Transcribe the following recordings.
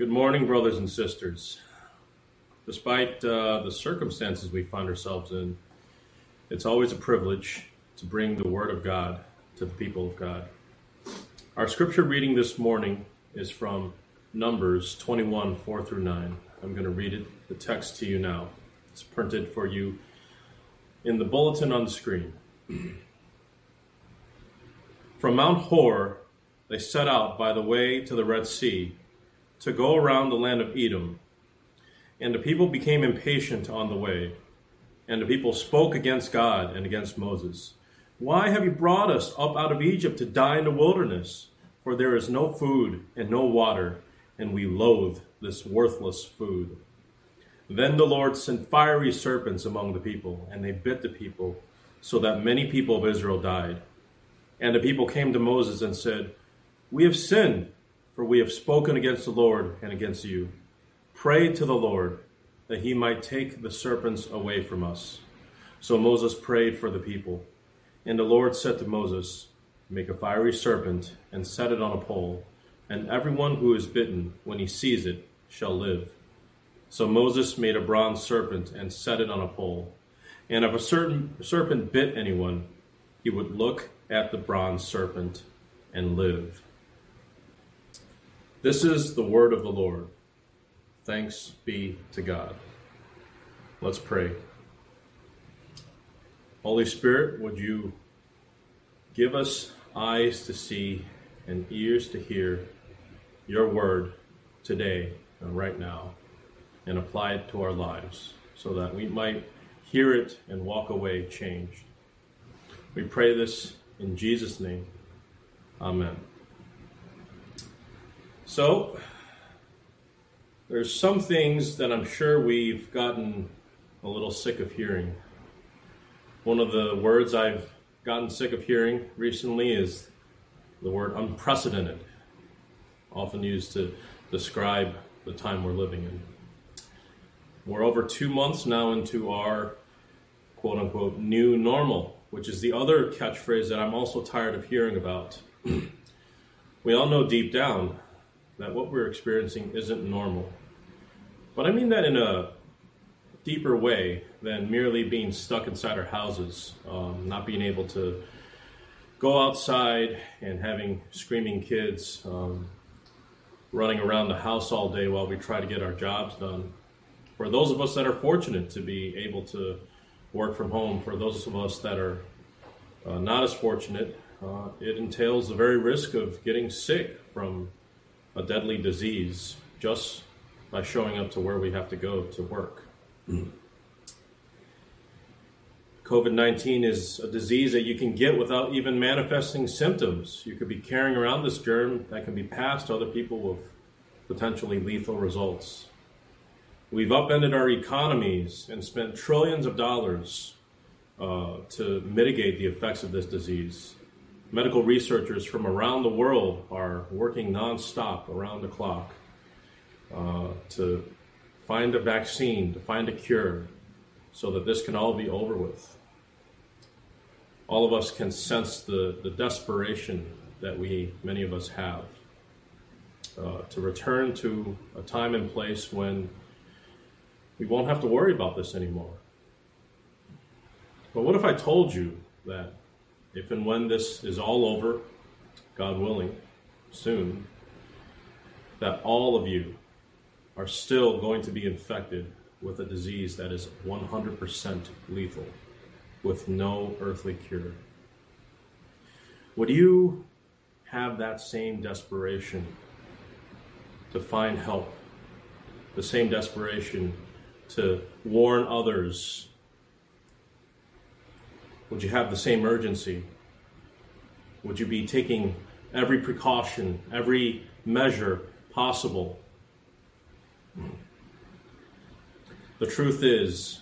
Good morning, brothers and sisters. Despite uh, the circumstances we find ourselves in, it's always a privilege to bring the Word of God to the people of God. Our scripture reading this morning is from Numbers 21 4 through 9. I'm going to read it, the text to you now. It's printed for you in the bulletin on the screen. From Mount Hor, they set out by the way to the Red Sea to go around the land of Edom. And the people became impatient on the way. And the people spoke against God and against Moses. Why have you brought us up out of Egypt to die in the wilderness? For there is no food and no water, and we loathe this worthless food. Then the Lord sent fiery serpents among the people, and they bit the people, so that many people of Israel died. And the people came to Moses and said, We have sinned for we have spoken against the Lord and against you. Pray to the Lord that he might take the serpents away from us. So Moses prayed for the people. And the Lord said to Moses, Make a fiery serpent and set it on a pole, and everyone who is bitten, when he sees it, shall live. So Moses made a bronze serpent and set it on a pole. And if a certain serpent bit anyone, he would look at the bronze serpent and live. This is the word of the Lord. Thanks be to God. Let's pray. Holy Spirit, would you give us eyes to see and ears to hear your word today and right now and apply it to our lives so that we might hear it and walk away changed. We pray this in Jesus' name. Amen. So, there's some things that I'm sure we've gotten a little sick of hearing. One of the words I've gotten sick of hearing recently is the word unprecedented, often used to describe the time we're living in. We're over two months now into our quote unquote new normal, which is the other catchphrase that I'm also tired of hearing about. we all know deep down that what we're experiencing isn't normal. But I mean that in a deeper way than merely being stuck inside our houses, um, not being able to go outside and having screaming kids um, running around the house all day while we try to get our jobs done. For those of us that are fortunate to be able to work from home, for those of us that are uh, not as fortunate, uh, it entails the very risk of getting sick from a deadly disease just by showing up to where we have to go to work. COVID 19 is a disease that you can get without even manifesting symptoms. You could be carrying around this germ that can be passed to other people with potentially lethal results. We've upended our economies and spent trillions of dollars uh, to mitigate the effects of this disease. Medical researchers from around the world are working nonstop around the clock uh, to find a vaccine, to find a cure, so that this can all be over with. All of us can sense the, the desperation that we, many of us, have uh, to return to a time and place when we won't have to worry about this anymore. But what if I told you that if and when this is all over, God willing, soon, that all of you are still going to be infected with a disease that is 100% lethal with no earthly cure. Would you have that same desperation to find help, the same desperation to warn others would you have the same urgency? Would you be taking every precaution, every measure possible? The truth is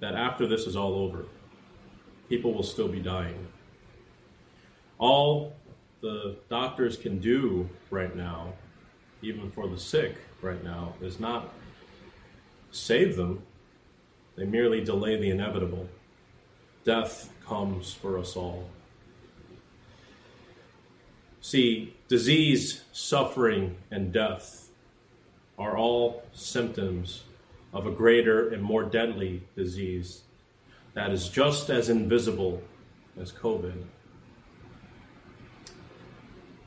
that after this is all over, people will still be dying. All the doctors can do right now, even for the sick right now, is not save them, they merely delay the inevitable death comes for us all. See, disease, suffering, and death are all symptoms of a greater and more deadly disease that is just as invisible as COVID.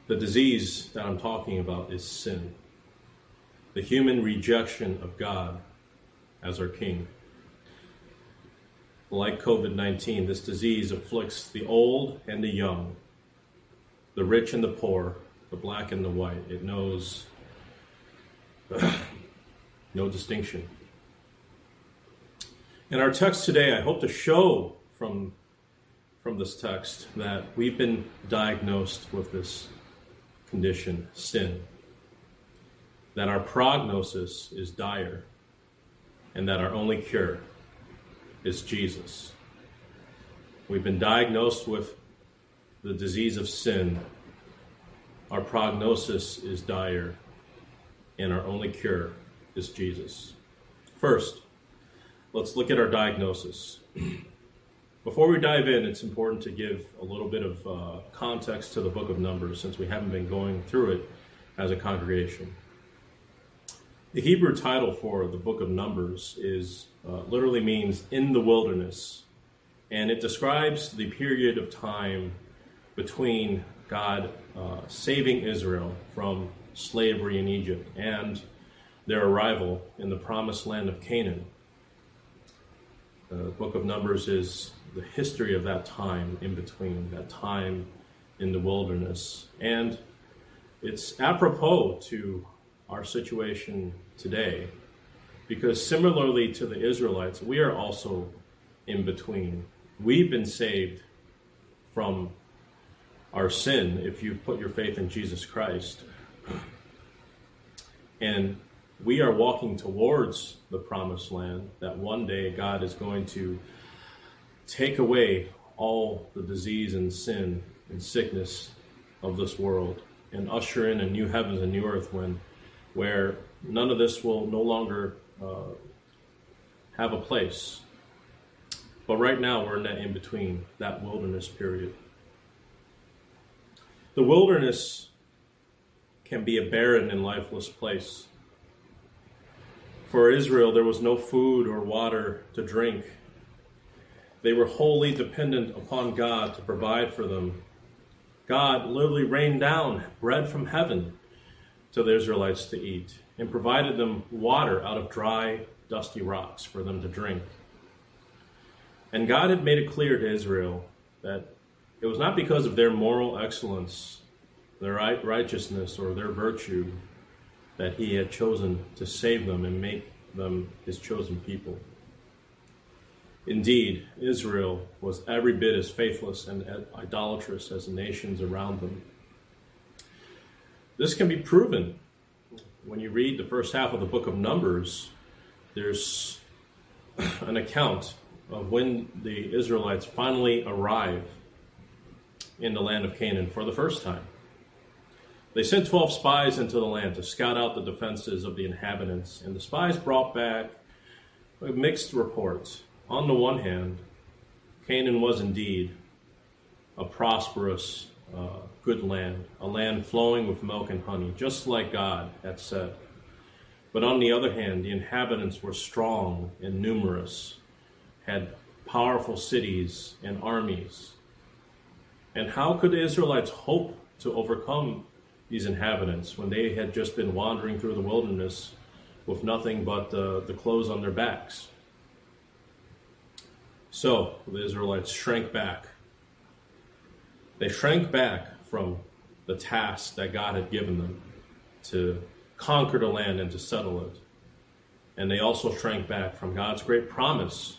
The disease that I'm talking about is sin, the human rejection of God as our King. Like COVID 19, this disease afflicts the old and the young, the rich and the poor, the black and the white. It knows no distinction. In our text today, I hope to show from, from this text that we've been diagnosed with this condition, sin, that our prognosis is dire, and that our only cure is Jesus. We've been diagnosed with the disease of sin. Our prognosis is dire, and our only cure is Jesus. First, let's look at our diagnosis. Before we dive in, it's important to give a little bit of uh, context to the book of Numbers since we haven't been going through it as a congregation. The Hebrew title for the book of Numbers is uh, literally means in the wilderness, and it describes the period of time between God uh, saving Israel from slavery in Egypt and their arrival in the promised land of Canaan. The book of Numbers is the history of that time in between, that time in the wilderness. And it's apropos to our situation today because similarly to the Israelites, we are also in between. We've been saved from our sin if you put your faith in Jesus Christ. And we are walking towards the promised land that one day God is going to take away all the disease and sin and sickness of this world and usher in a new heavens and new earth when where none of this will no longer uh, have a place. But right now we're in that in between, that wilderness period. The wilderness can be a barren and lifeless place. For Israel, there was no food or water to drink. They were wholly dependent upon God to provide for them. God literally rained down bread from heaven to the Israelites to eat and provided them water out of dry, dusty rocks for them to drink. And God had made it clear to Israel that it was not because of their moral excellence, their righteousness, or their virtue that he had chosen to save them and make them his chosen people. Indeed, Israel was every bit as faithless and idolatrous as the nations around them. This can be proven when you read the first half of the book of Numbers. There's an account of when the Israelites finally arrive in the land of Canaan for the first time. They sent 12 spies into the land to scout out the defenses of the inhabitants, and the spies brought back mixed reports. On the one hand, Canaan was indeed a prosperous, uh, good land, a land flowing with milk and honey, just like God had said. But on the other hand, the inhabitants were strong and numerous, had powerful cities and armies. And how could the Israelites hope to overcome these inhabitants when they had just been wandering through the wilderness with nothing but uh, the clothes on their backs. So the Israelites shrank back. They shrank back from the task that God had given them to conquer the land and to settle it. And they also shrank back from God's great promise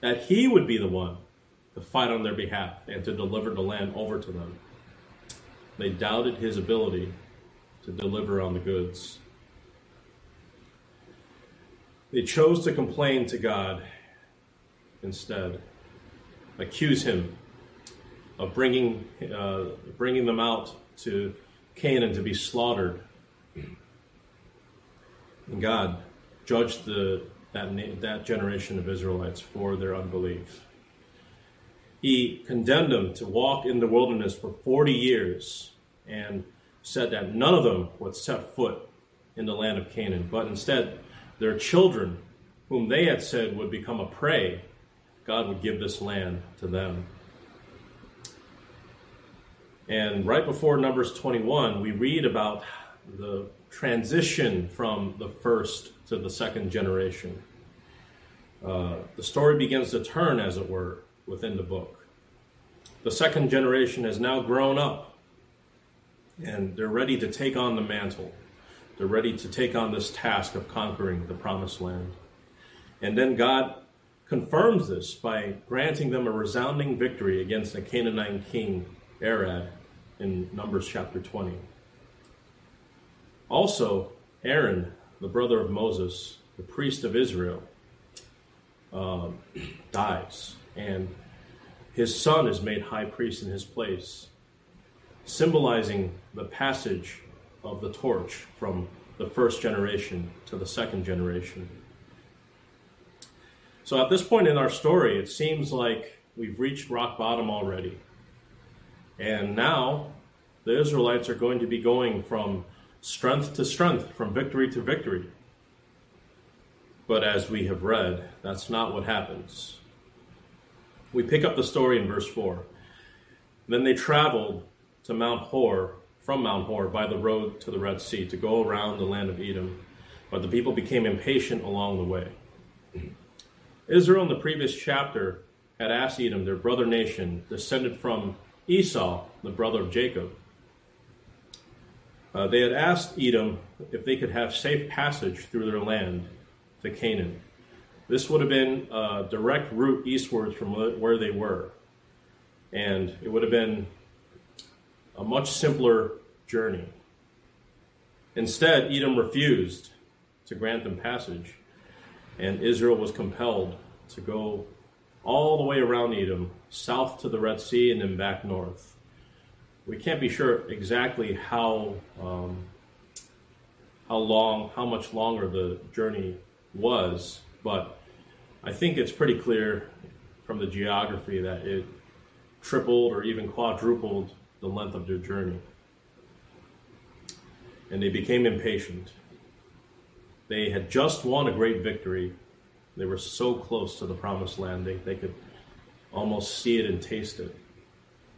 that He would be the one to fight on their behalf and to deliver the land over to them. They doubted his ability to deliver on the goods. They chose to complain to God instead, accuse him of bringing, uh, bringing them out to Canaan to be slaughtered. And God judged the, that, that generation of Israelites for their unbelief. He condemned them to walk in the wilderness for 40 years and said that none of them would set foot in the land of Canaan, but instead their children, whom they had said would become a prey, God would give this land to them. And right before Numbers 21, we read about the transition from the first to the second generation. Uh, the story begins to turn, as it were, within the book. The second generation has now grown up and they're ready to take on the mantle. They're ready to take on this task of conquering the promised land. And then God confirms this by granting them a resounding victory against the Canaanite king Arad in Numbers chapter 20. Also, Aaron, the brother of Moses, the priest of Israel, uh, dies, and his son is made high priest in his place, symbolizing the passage of the torch from the first generation to the second generation. So at this point in our story, it seems like we've reached rock bottom already. And now the Israelites are going to be going from strength to strength, from victory to victory. But as we have read, that's not what happens. We pick up the story in verse 4. Then they traveled to Mount Hor, from Mount Hor, by the road to the Red Sea, to go around the land of Edom. But the people became impatient along the way. Israel, in the previous chapter, had asked Edom, their brother nation, descended from Esau, the brother of Jacob. Uh, they had asked Edom if they could have safe passage through their land to Canaan. This would have been a direct route eastwards from where they were. And it would have been a much simpler journey. Instead, Edom refused to grant them passage, and Israel was compelled to go all the way around Edom, south to the Red Sea, and then back north. We can't be sure exactly how um, how long, how much longer the journey was, but I think it's pretty clear from the geography that it tripled or even quadrupled the length of their journey. And they became impatient. They had just won a great victory. They were so close to the promised land, they, they could almost see it and taste it.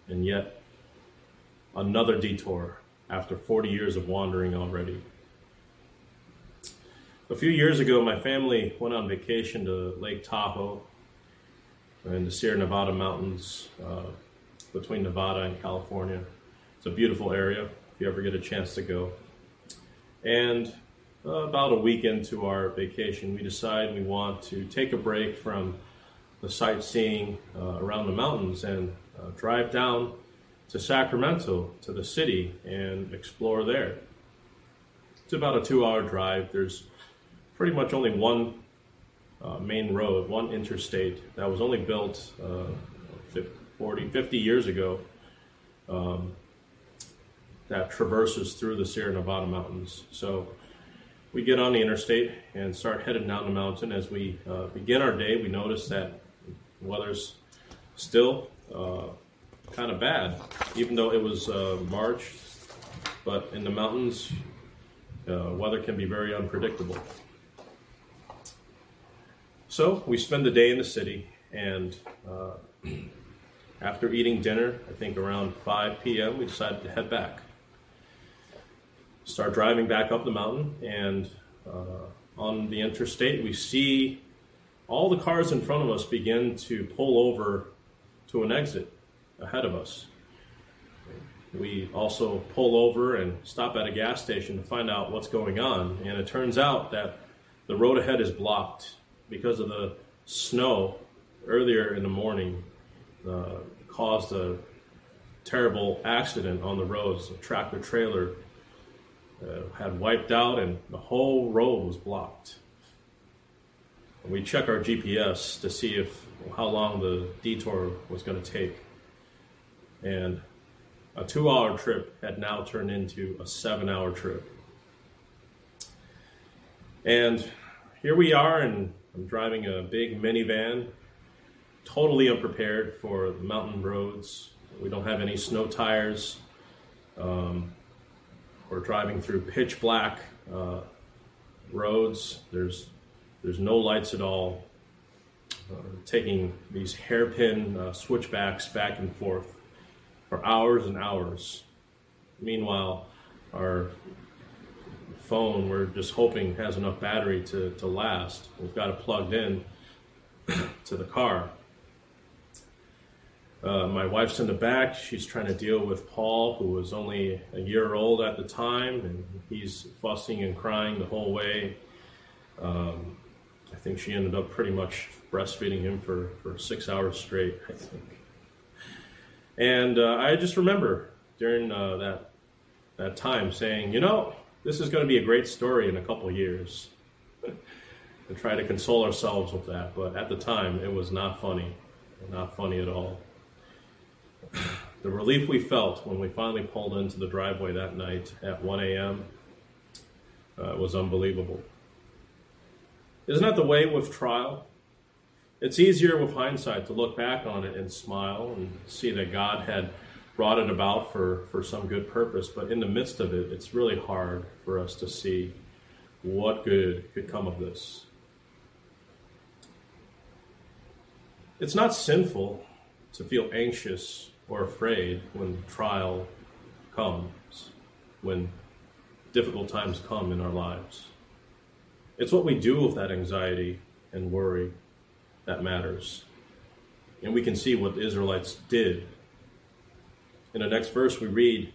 And yet, another detour after 40 years of wandering already. A few years ago, my family went on vacation to Lake Tahoe in the Sierra Nevada mountains uh, between Nevada and California. It's a beautiful area if you ever get a chance to go. And about a week into our vacation, we decide we want to take a break from the sightseeing uh, around the mountains and uh, drive down to Sacramento, to the city, and explore there. It's about a two hour drive. There's pretty much only one uh, main road, one interstate that was only built uh, 40, 50 years ago um, that traverses through the Sierra Nevada mountains. So we get on the interstate and start headed down the mountain. As we uh, begin our day, we notice that weather's still uh, kind of bad, even though it was uh, March. But in the mountains, uh, weather can be very unpredictable. So we spend the day in the city, and uh, after eating dinner, I think around 5 p.m., we decided to head back. Start driving back up the mountain, and uh, on the interstate, we see all the cars in front of us begin to pull over to an exit ahead of us. We also pull over and stop at a gas station to find out what's going on, and it turns out that the road ahead is blocked because of the snow earlier in the morning uh, caused a terrible accident on the roads. A tractor trailer uh, had wiped out and the whole road was blocked. And we check our GPS to see if how long the detour was going to take. And a two hour trip had now turned into a seven hour trip. And here we are and I'm driving a big minivan, totally unprepared for the mountain roads. We don't have any snow tires. Um, we're driving through pitch black uh, roads. There's there's no lights at all. Uh, taking these hairpin uh, switchbacks back and forth for hours and hours. Meanwhile, our phone we're just hoping has enough battery to, to last. We've got it plugged in to the car. Uh, my wife's in the back. She's trying to deal with Paul, who was only a year old at the time, and he's fussing and crying the whole way. Um, I think she ended up pretty much breastfeeding him for, for six hours straight, I think. And uh, I just remember during uh, that that time saying, you know, this is going to be a great story in a couple years. and try to console ourselves with that. But at the time, it was not funny, not funny at all. The relief we felt when we finally pulled into the driveway that night at 1 a.m. Uh, was unbelievable. Isn't that the way with trial? It's easier with hindsight to look back on it and smile and see that God had brought it about for, for some good purpose, but in the midst of it, it's really hard for us to see what good could come of this. It's not sinful to feel anxious or afraid when trial comes, when difficult times come in our lives. It's what we do with that anxiety and worry that matters. And we can see what the Israelites did in the next verse, we read,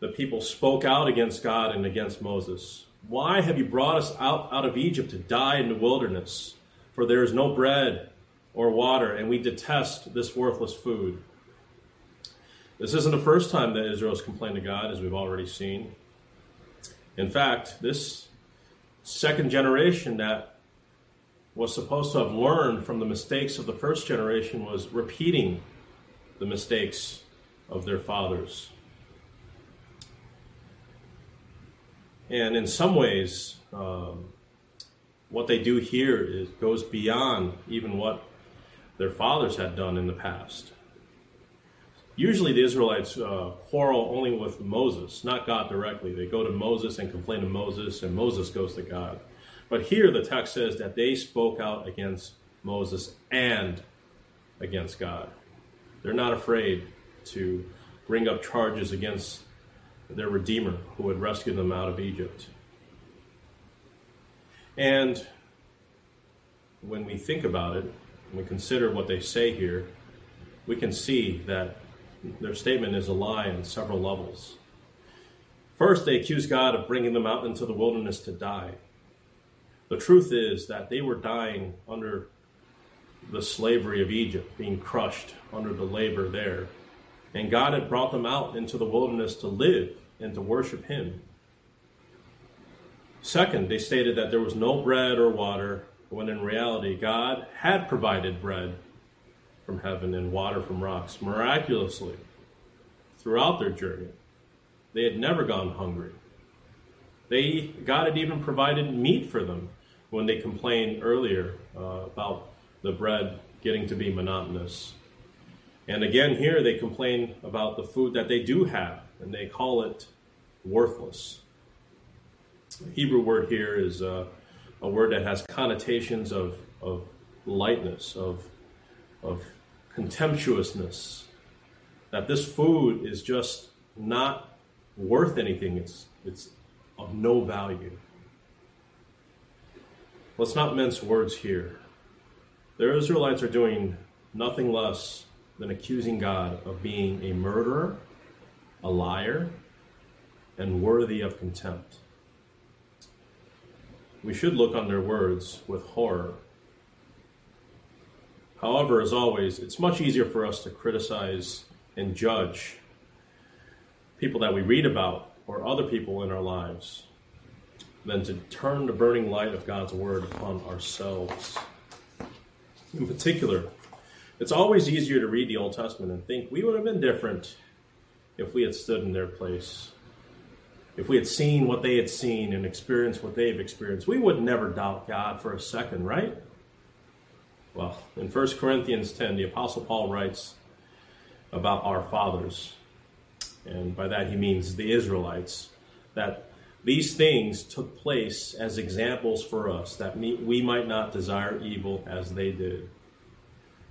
The people spoke out against God and against Moses. Why have you brought us out, out of Egypt to die in the wilderness? For there is no bread or water, and we detest this worthless food. This isn't the first time that Israel has complained to God, as we've already seen. In fact, this second generation that was supposed to have learned from the mistakes of the first generation was repeating the mistakes of their fathers. And in some ways, um, what they do here is, goes beyond even what their fathers had done in the past. Usually, the Israelites uh, quarrel only with Moses, not God directly. They go to Moses and complain to Moses, and Moses goes to God. But here, the text says that they spoke out against Moses and against God. They're not afraid to bring up charges against their Redeemer who had rescued them out of Egypt. And when we think about it, when we consider what they say here, we can see that their statement is a lie on several levels. First, they accuse God of bringing them out into the wilderness to die. The truth is that they were dying under the slavery of Egypt, being crushed under the labor there. And God had brought them out into the wilderness to live and to worship Him. Second, they stated that there was no bread or water, when in reality, God had provided bread from heaven and water from rocks miraculously throughout their journey. They had never gone hungry. They, God had even provided meat for them when they complained earlier uh, about the bread getting to be monotonous. And again, here they complain about the food that they do have, and they call it worthless. The Hebrew word here is uh, a word that has connotations of, of lightness, of, of contemptuousness. That this food is just not worth anything, it's, it's of no value. Let's not mince words here. The Israelites are doing nothing less than accusing God of being a murderer, a liar, and worthy of contempt. We should look on their words with horror. However, as always, it's much easier for us to criticize and judge people that we read about or other people in our lives than to turn the burning light of God's word upon ourselves. In particular, it's always easier to read the Old Testament and think we would have been different if we had stood in their place. If we had seen what they had seen and experienced what they've experienced, we would never doubt God for a second, right? Well, in 1 Corinthians 10, the Apostle Paul writes about our fathers, and by that he means the Israelites, that These things took place as examples for us that we might not desire evil as they did.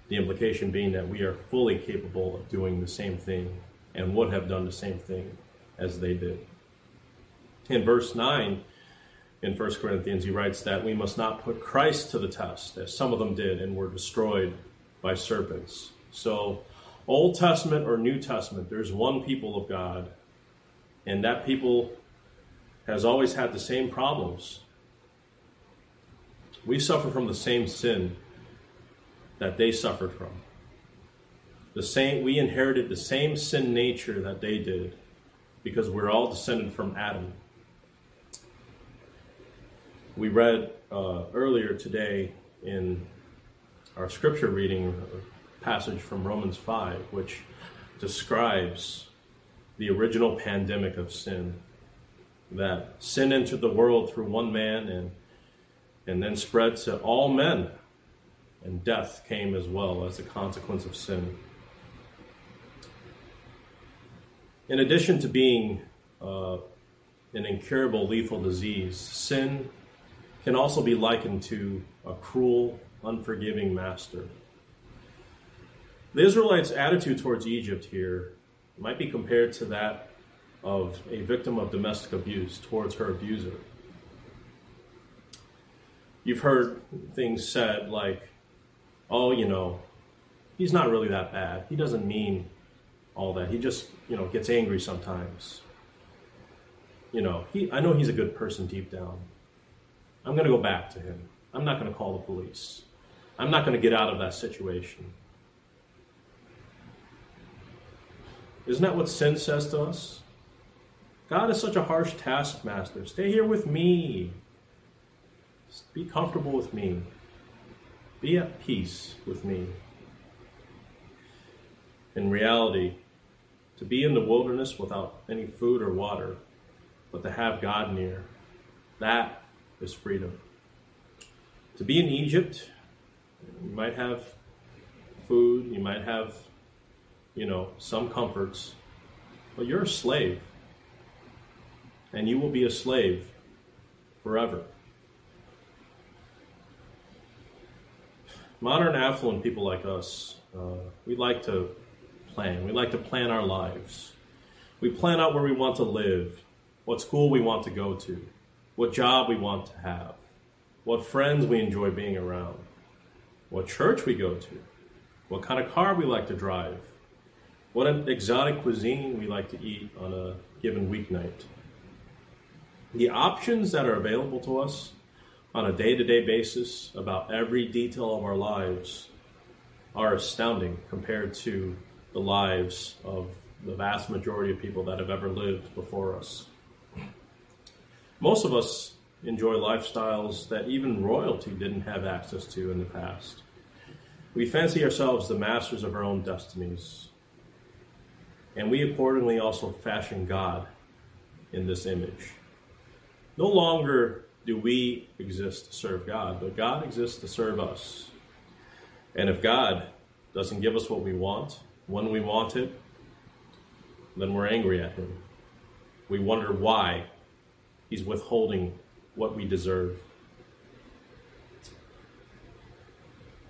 The implication being that we are fully capable of doing the same thing and would have done the same thing as they did. In verse 9 in 1 Corinthians, he writes that we must not put Christ to the test, as some of them did and were destroyed by serpents. So, Old Testament or New Testament, there's one people of God, and that people has always had the same problems. We suffer from the same sin that they suffered from. The same we inherited the same sin nature that they did because we're all descended from Adam. We read uh, earlier today in our scripture reading a passage from Romans 5, which describes the original pandemic of sin. That sin entered the world through one man and and then spread to all men and death came as well as a consequence of sin. In addition to being uh, an incurable lethal disease sin can also be likened to a cruel unforgiving master the israelites attitude towards egypt here might be compared to that of a victim of domestic abuse towards her abuser. You've heard things said like, oh, you know, he's not really that bad. He doesn't mean all that. He just, you know, gets angry sometimes. You know, he, I know he's a good person deep down. I'm going to go back to him. I'm not going to call the police. I'm not going to get out of that situation. Isn't that what sin says to us? God is such a harsh taskmaster. Stay here with me. Be comfortable with me. Be at peace with me. In reality, to be in the wilderness without any food or water, but to have God near, that freedom. To be in Egypt, you might have food, you might have, you know, some comforts, but you're a slave and you will be a slave forever. Modern affluent people like us, uh, we like to plan. We like to plan our lives. We plan out where we want to live, what school we want to go to, what job we want to have, what friends we enjoy being around, what church we go to, what kind of car we like to drive, what exotic cuisine we like to eat on a given weeknight. The options that are available to us on a day to day basis about every detail of our lives are astounding compared to the lives of the vast majority of people that have ever lived before us. Most of us enjoy lifestyles that even royalty didn't have access to in the past. We fancy ourselves the masters of our own destinies. And we accordingly also fashion God in this image. No longer do we exist to serve God, but God exists to serve us. And if God doesn't give us what we want, when we want it, then we're angry at Him. We wonder why He's withholding what we deserve.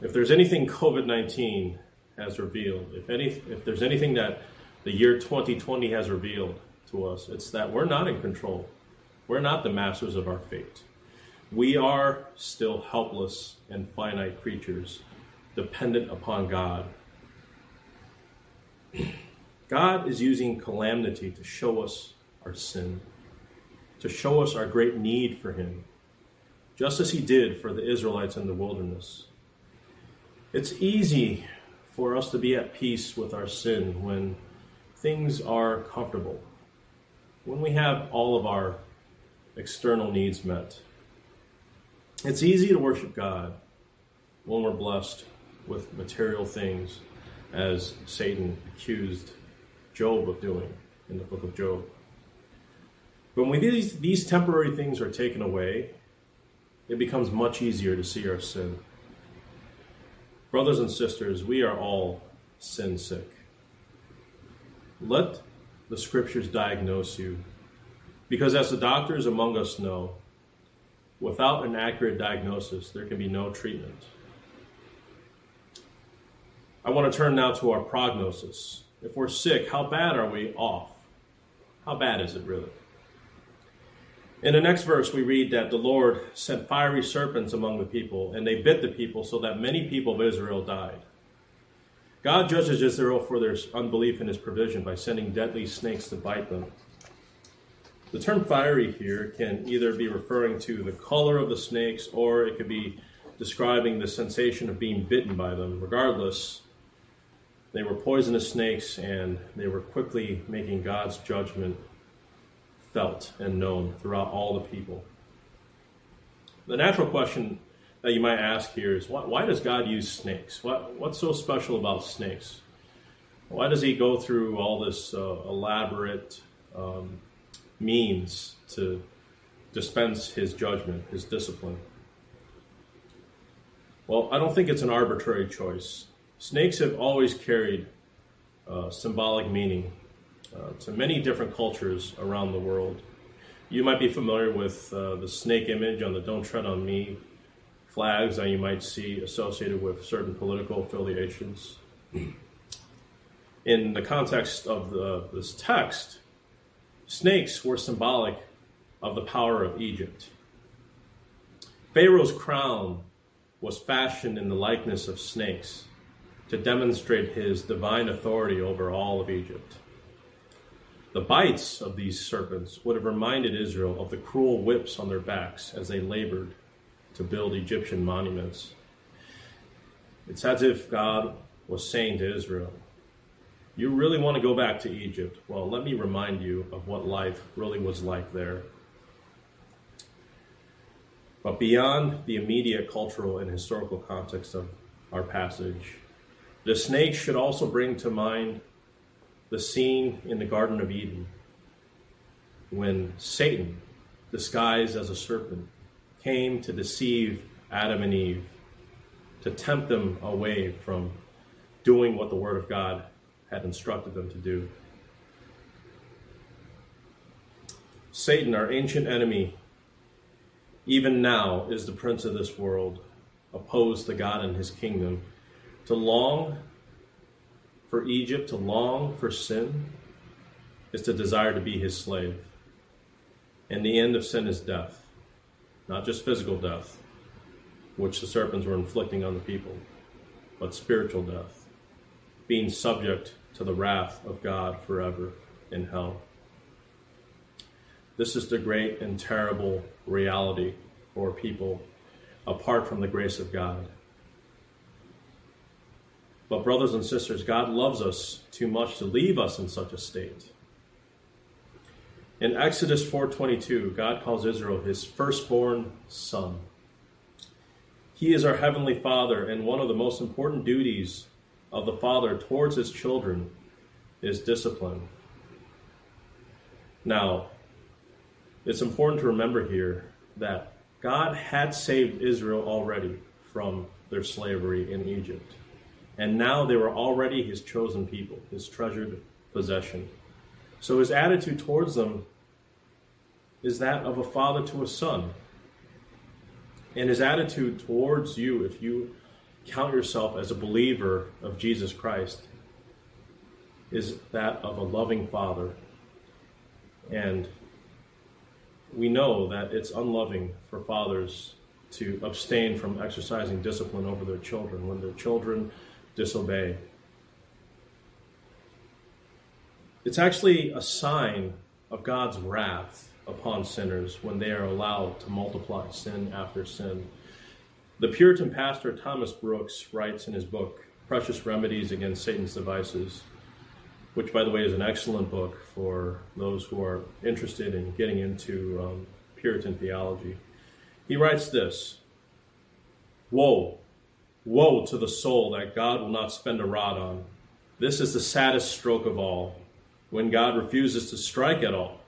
If there's anything COVID 19 has revealed, if, any, if there's anything that the year 2020 has revealed to us, it's that we're not in control. We're not the masters of our fate. We are still helpless and finite creatures, dependent upon God. God is using calamity to show us our sin, to show us our great need for Him, just as He did for the Israelites in the wilderness. It's easy for us to be at peace with our sin when things are comfortable, when we have all of our external needs met. It's easy to worship God when we're blessed with material things, as Satan accused Job of doing in the book of Job. But when these, these temporary things are taken away, it becomes much easier to see our sin. Brothers and sisters, we are all sin sick. Let the scriptures diagnose you Because as the doctors among us know, without an accurate diagnosis, there can be no treatment. I want to turn now to our prognosis. If we're sick, how bad are we off? How bad is it really? In the next verse, we read that the Lord sent fiery serpents among the people, and they bit the people, so that many people of Israel died. God judges Israel for their unbelief in his provision by sending deadly snakes to bite them. The term fiery here can either be referring to the color of the snakes or it could be describing the sensation of being bitten by them. Regardless, they were poisonous snakes and they were quickly making God's judgment felt and known throughout all the people. The natural question that you might ask here is why, why does God use snakes? What, what's so special about snakes? Why does he go through all this uh, elaborate um, means to dispense his judgment, his discipline? Well, I don't think it's an arbitrary choice. Snakes have always carried uh, symbolic meaning uh, to many different cultures around the world. You might be familiar with uh, the snake image on the Don't Tread on Me flags that you might see associated with certain political affiliations. In the context of the, this text, snakes were symbolic of the power of Egypt. Pharaoh's crown was fashioned in the likeness of snakes to demonstrate his divine authority over all of Egypt. The bites of these serpents would have reminded Israel of the cruel whips on their backs as they labored to build Egyptian monuments. It's as if God was saying to Israel, You really want to go back to Egypt? Well, let me remind you of what life really was like there. But beyond the immediate cultural and historical context of our passage, the snake should also bring to mind the scene in the Garden of Eden when Satan, disguised as a serpent, came to deceive Adam and Eve, to tempt them away from doing what the Word of God had instructed them to do. Satan, our ancient enemy, even now is the prince of this world, opposed to God and his kingdom. To long for Egypt to long for sin is to desire to be his slave. And the end of sin is death, not just physical death, which the serpents were inflicting on the people, but spiritual death, being subject to the wrath of God forever in hell. This is the great and terrible reality for people apart from the grace of God. But brothers and sisters, God loves us too much to leave us in such a state. In Exodus 4:22, God calls Israel his firstborn son. He is our heavenly Father, and one of the most important duties of the Father towards his children is discipline. Now, it's important to remember here that God had saved Israel already from their slavery in Egypt. And now they were already his chosen people, his treasured possession. So his attitude towards them is that of a father to a son. And his attitude towards you, if you count yourself as a believer of Jesus Christ, is that of a loving father. And we know that it's unloving for fathers to abstain from exercising discipline over their children when their children disobey. It's actually a sign of God's wrath upon sinners when they are allowed to multiply sin after sin. The Puritan pastor Thomas Brooks writes in his book, Precious Remedies Against Satan's Devices, which, by the way, is an excellent book for those who are interested in getting into um, Puritan theology. He writes this Woe Woe to the soul that God will not spend a rod on. This is the saddest stroke of all, when God refuses to strike at all.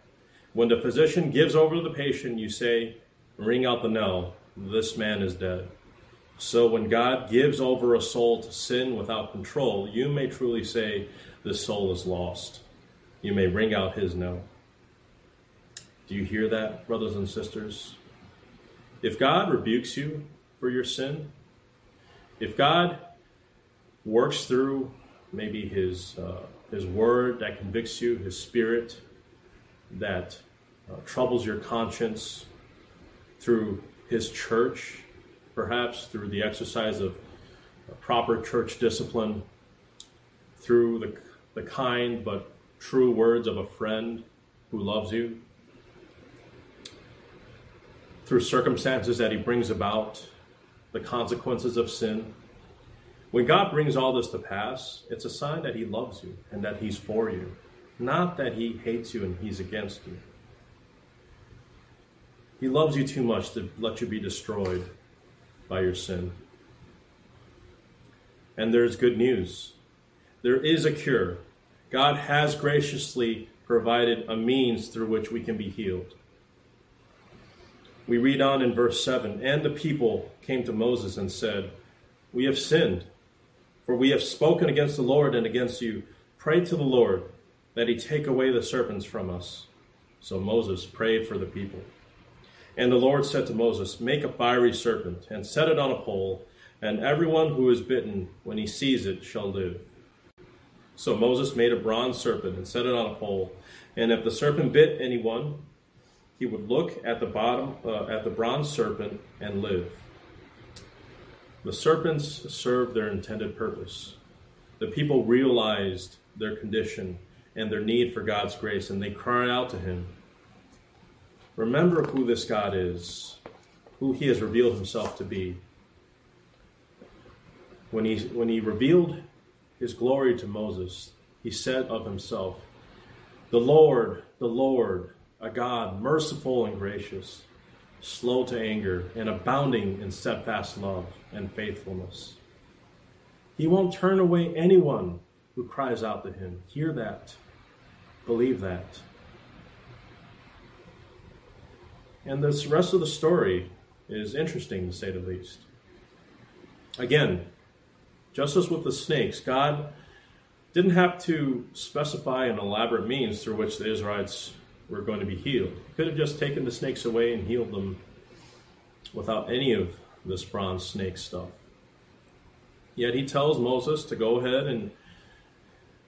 When the physician gives over to the patient, you say, Ring out the knell, this man is dead. So when God gives over a soul to sin without control, you may truly say, This soul is lost. You may ring out his knell. Do you hear that, brothers and sisters? If God rebukes you for your sin, if God works through maybe His uh, His Word that convicts you, His Spirit that uh, troubles your conscience, through His church, perhaps through the exercise of proper church discipline, through the the kind but true words of a friend who loves you, through circumstances that He brings about, the consequences of sin. When God brings all this to pass, it's a sign that He loves you and that He's for you, not that He hates you and He's against you. He loves you too much to let you be destroyed by your sin. And there's good news. There is a cure. God has graciously provided a means through which we can be healed. We read on in verse 7 And the people came to Moses and said, We have sinned, for we have spoken against the Lord and against you. Pray to the Lord that he take away the serpents from us. So Moses prayed for the people. And the Lord said to Moses, Make a fiery serpent and set it on a pole, and everyone who is bitten, when he sees it, shall live. So Moses made a bronze serpent and set it on a pole. And if the serpent bit anyone, he would look at the bottom uh, at the bronze serpent and live. The serpents served their intended purpose. The people realized their condition and their need for God's grace, and they cried out to him. Remember who this God is, who he has revealed himself to be. When he, when he revealed his glory to Moses, he said of himself, The Lord, the Lord, a God merciful and gracious, slow to anger, and abounding in steadfast love and faithfulness. He won't turn away anyone who cries out to him. Hear that. Believe that. And this rest of the story is interesting to say the least. Again, just as with the snakes, God didn't have to specify an elaborate means through which the Israelites were going to be healed. He could have just taken the snakes away and healed them without any of this bronze snake stuff. Yet he tells Moses to go ahead and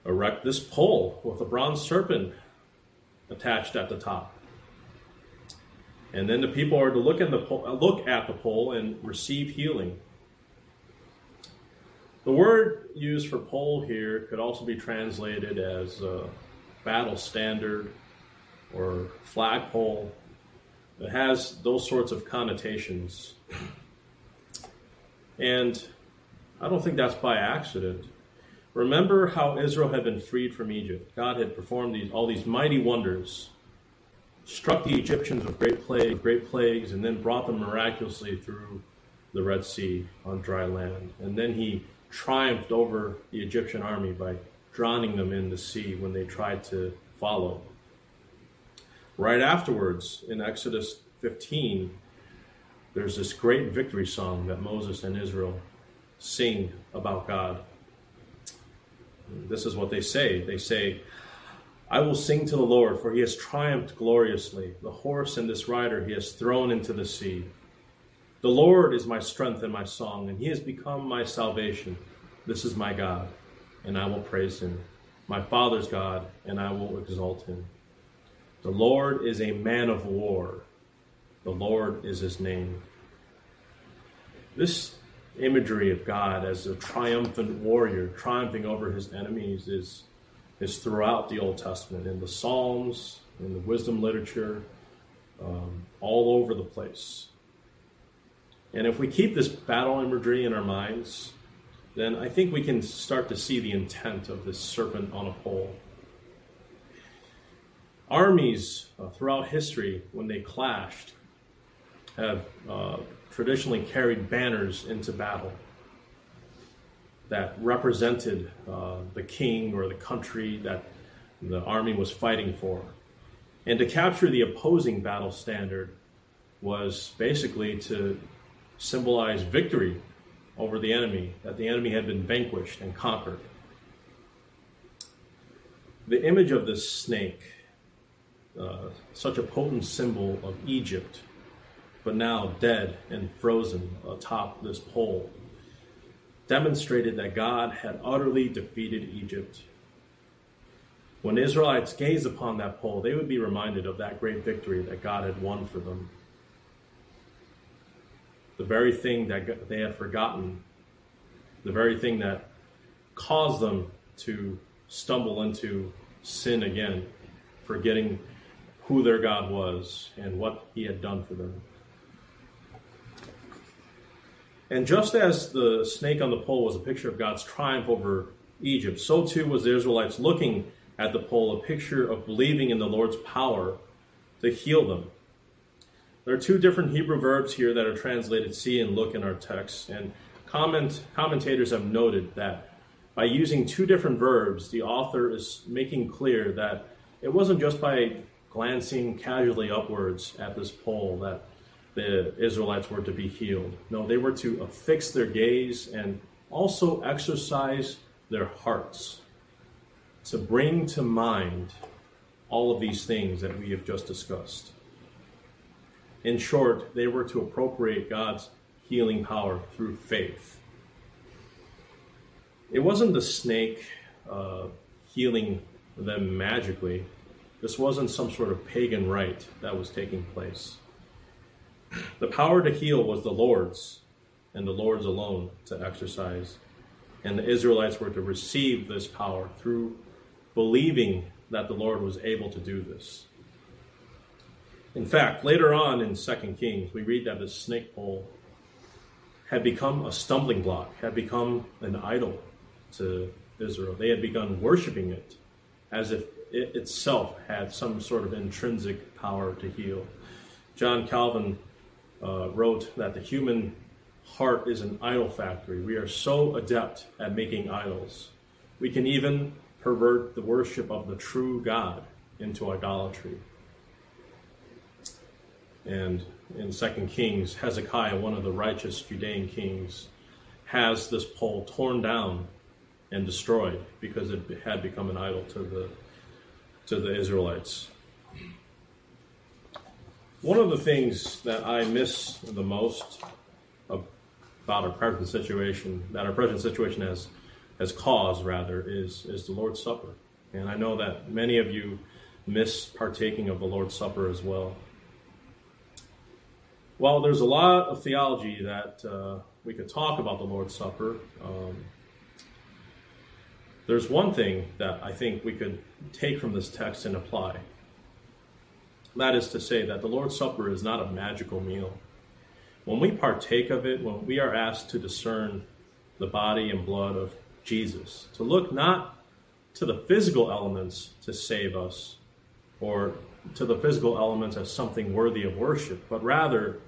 erect this pole with a bronze serpent attached at the top. And then the people are to look at the pole, uh, look at the pole and receive healing. The word used for pole here could also be translated as uh, battle standard or flagpole. It has those sorts of connotations. And I don't think that's by accident. Remember how Israel had been freed from Egypt. God had performed these, all these mighty wonders, struck the Egyptians with great plague, great plagues, and then brought them miraculously through the Red Sea on dry land. And then he triumphed over the Egyptian army by drowning them in the sea when they tried to follow. Right afterwards, in Exodus 15, there's this great victory song that Moses and Israel sing about God. This is what they say. They say, I will sing to the Lord, for he has triumphed gloriously. The horse and this rider he has thrown into the sea. The Lord is my strength and my song, and he has become my salvation. This is my God, and I will praise him. My Father's God, and I will exalt him. The Lord is a man of war. The Lord is his name. This imagery of God as a triumphant warrior, triumphing over his enemies, is, is throughout the Old Testament, in the Psalms, in the wisdom literature, um, all over the place. And if we keep this battle imagery in our minds, then I think we can start to see the intent of this serpent on a pole. Armies uh, throughout history, when they clashed, have uh, traditionally carried banners into battle that represented uh, the king or the country that the army was fighting for. And to capture the opposing battle standard was basically to symbolize victory over the enemy, that the enemy had been vanquished and conquered. The image of this snake uh, such a potent symbol of Egypt, but now dead and frozen atop this pole, demonstrated that God had utterly defeated Egypt. When Israelites gazed upon that pole, they would be reminded of that great victory that God had won for them. The very thing that they had forgotten, the very thing that caused them to stumble into sin again, forgetting who their God was and what he had done for them. And just as the snake on the pole was a picture of God's triumph over Egypt, so too was the Israelites looking at the pole a picture of believing in the Lord's power to heal them. There are two different Hebrew verbs here that are translated see and look in our text, and comment, commentators have noted that by using two different verbs, the author is making clear that it wasn't just by glancing casually upwards at this pole that the Israelites were to be healed. No, they were to affix their gaze and also exercise their hearts to bring to mind all of these things that we have just discussed. In short, they were to appropriate God's healing power through faith it wasn't the snake uh, healing them magically. This wasn't some sort of pagan rite that was taking place. The power to heal was the Lord's, and the Lord's alone to exercise. And the Israelites were to receive this power through believing that the Lord was able to do this. In fact, later on in 2 Kings, we read that the snake pole had become a stumbling block, had become an idol to Israel. They had begun worshiping it as if it itself had some sort of intrinsic power to heal. John Calvin uh, wrote that the human heart is an idol factory. We are so adept at making idols. We can even pervert the worship of the true God into idolatry. And in 2 Kings, Hezekiah, one of the righteous Judean kings, has this pole torn down and destroyed because it had become an idol to the to the Israelites. One of the things that I miss the most about our present situation, that our present situation has has caused rather, is is the Lord's Supper. And I know that many of you miss partaking of the Lord's Supper as well. Well, there's a lot of theology that uh, we could talk about the Lord's Supper. Um, there's one thing that I think we could take from this text and apply. That is to say, that the Lord's Supper is not a magical meal. When we partake of it, when we are asked to discern the body and blood of Jesus, to look not to the physical elements to save us, or to the physical elements as something worthy of worship, but rather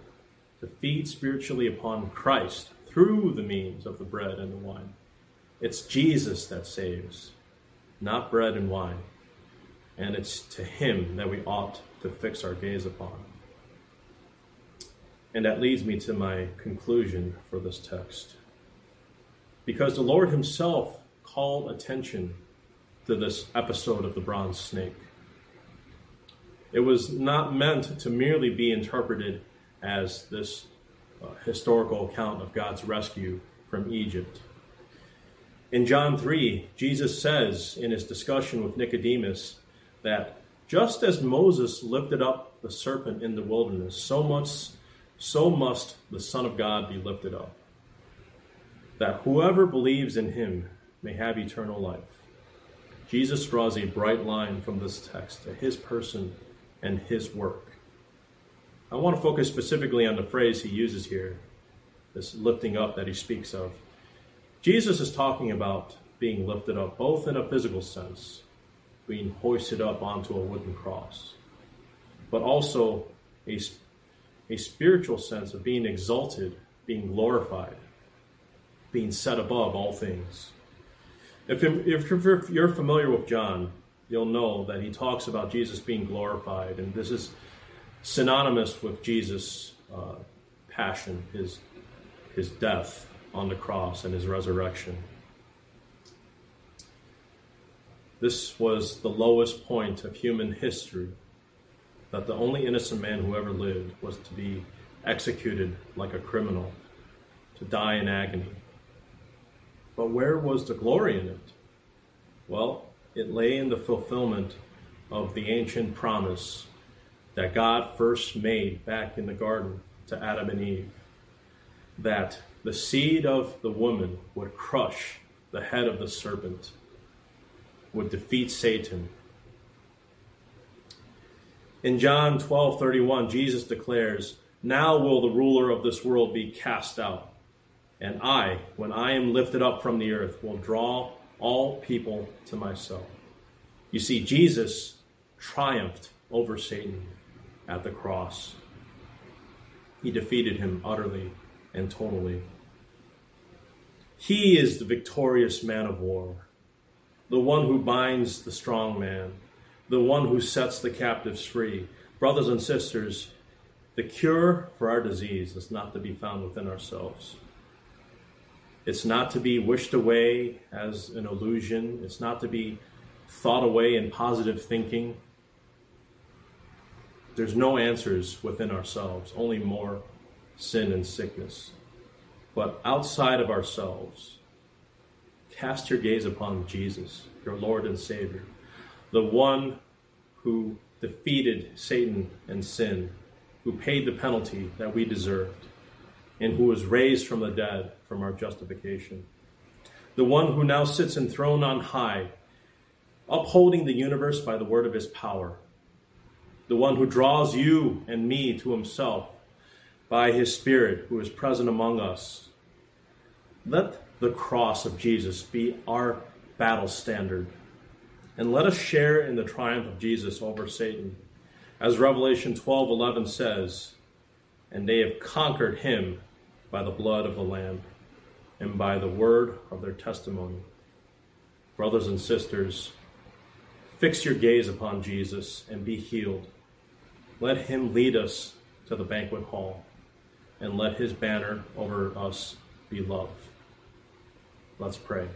to feed spiritually upon Christ through the means of the bread and the wine. It's Jesus that saves, not bread and wine. And it's to him that we ought to fix our gaze upon. And that leads me to my conclusion for this text. Because the Lord himself called attention to this episode of the bronze snake. It was not meant to merely be interpreted as this uh, historical account of God's rescue from Egypt. In John 3, Jesus says in his discussion with Nicodemus that just as Moses lifted up the serpent in the wilderness, so much so must the Son of God be lifted up, that whoever believes in him may have eternal life. Jesus draws a bright line from this text to his person and his work. I want to focus specifically on the phrase he uses here, this lifting up that he speaks of. Jesus is talking about being lifted up, both in a physical sense, being hoisted up onto a wooden cross, but also a, a spiritual sense of being exalted, being glorified, being set above all things. If, if you're familiar with John, you'll know that he talks about Jesus being glorified, and this is synonymous with Jesus' uh, passion, his, his death on the cross and his resurrection. This was the lowest point of human history, that the only innocent man who ever lived was to be executed like a criminal, to die in agony. But where was the glory in it? Well, it lay in the fulfillment of the ancient promise that God first made back in the garden to Adam and Eve that the seed of the woman would crush the head of the serpent, would defeat Satan. In John 12:31, Jesus declares, "Now will the ruler of this world be cast out, and I, when I am lifted up from the earth, will draw all people to myself." You see, Jesus triumphed over Satan at the cross. He defeated him utterly and totally. He is the victorious man of war, the one who binds the strong man, the one who sets the captives free. Brothers and sisters, the cure for our disease is not to be found within ourselves. It's not to be wished away as an illusion. It's not to be thought away in positive thinking. There's no answers within ourselves, only more sin and sickness. But outside of ourselves, cast your gaze upon Jesus, your Lord and Savior, the one who defeated Satan and sin, who paid the penalty that we deserved, and who was raised from the dead from our justification. The one who now sits enthroned on high, upholding the universe by the word of his power. The one who draws you and me to himself by his Spirit who is present among us. Let the cross of Jesus be our battle standard. And let us share in the triumph of Jesus over Satan. As Revelation 12:11 says, and they have conquered him by the blood of the lamb and by the word of their testimony. Brothers and sisters, fix your gaze upon Jesus and be healed. Let him lead us to the banquet hall and let his banner over us be love. Let's pray.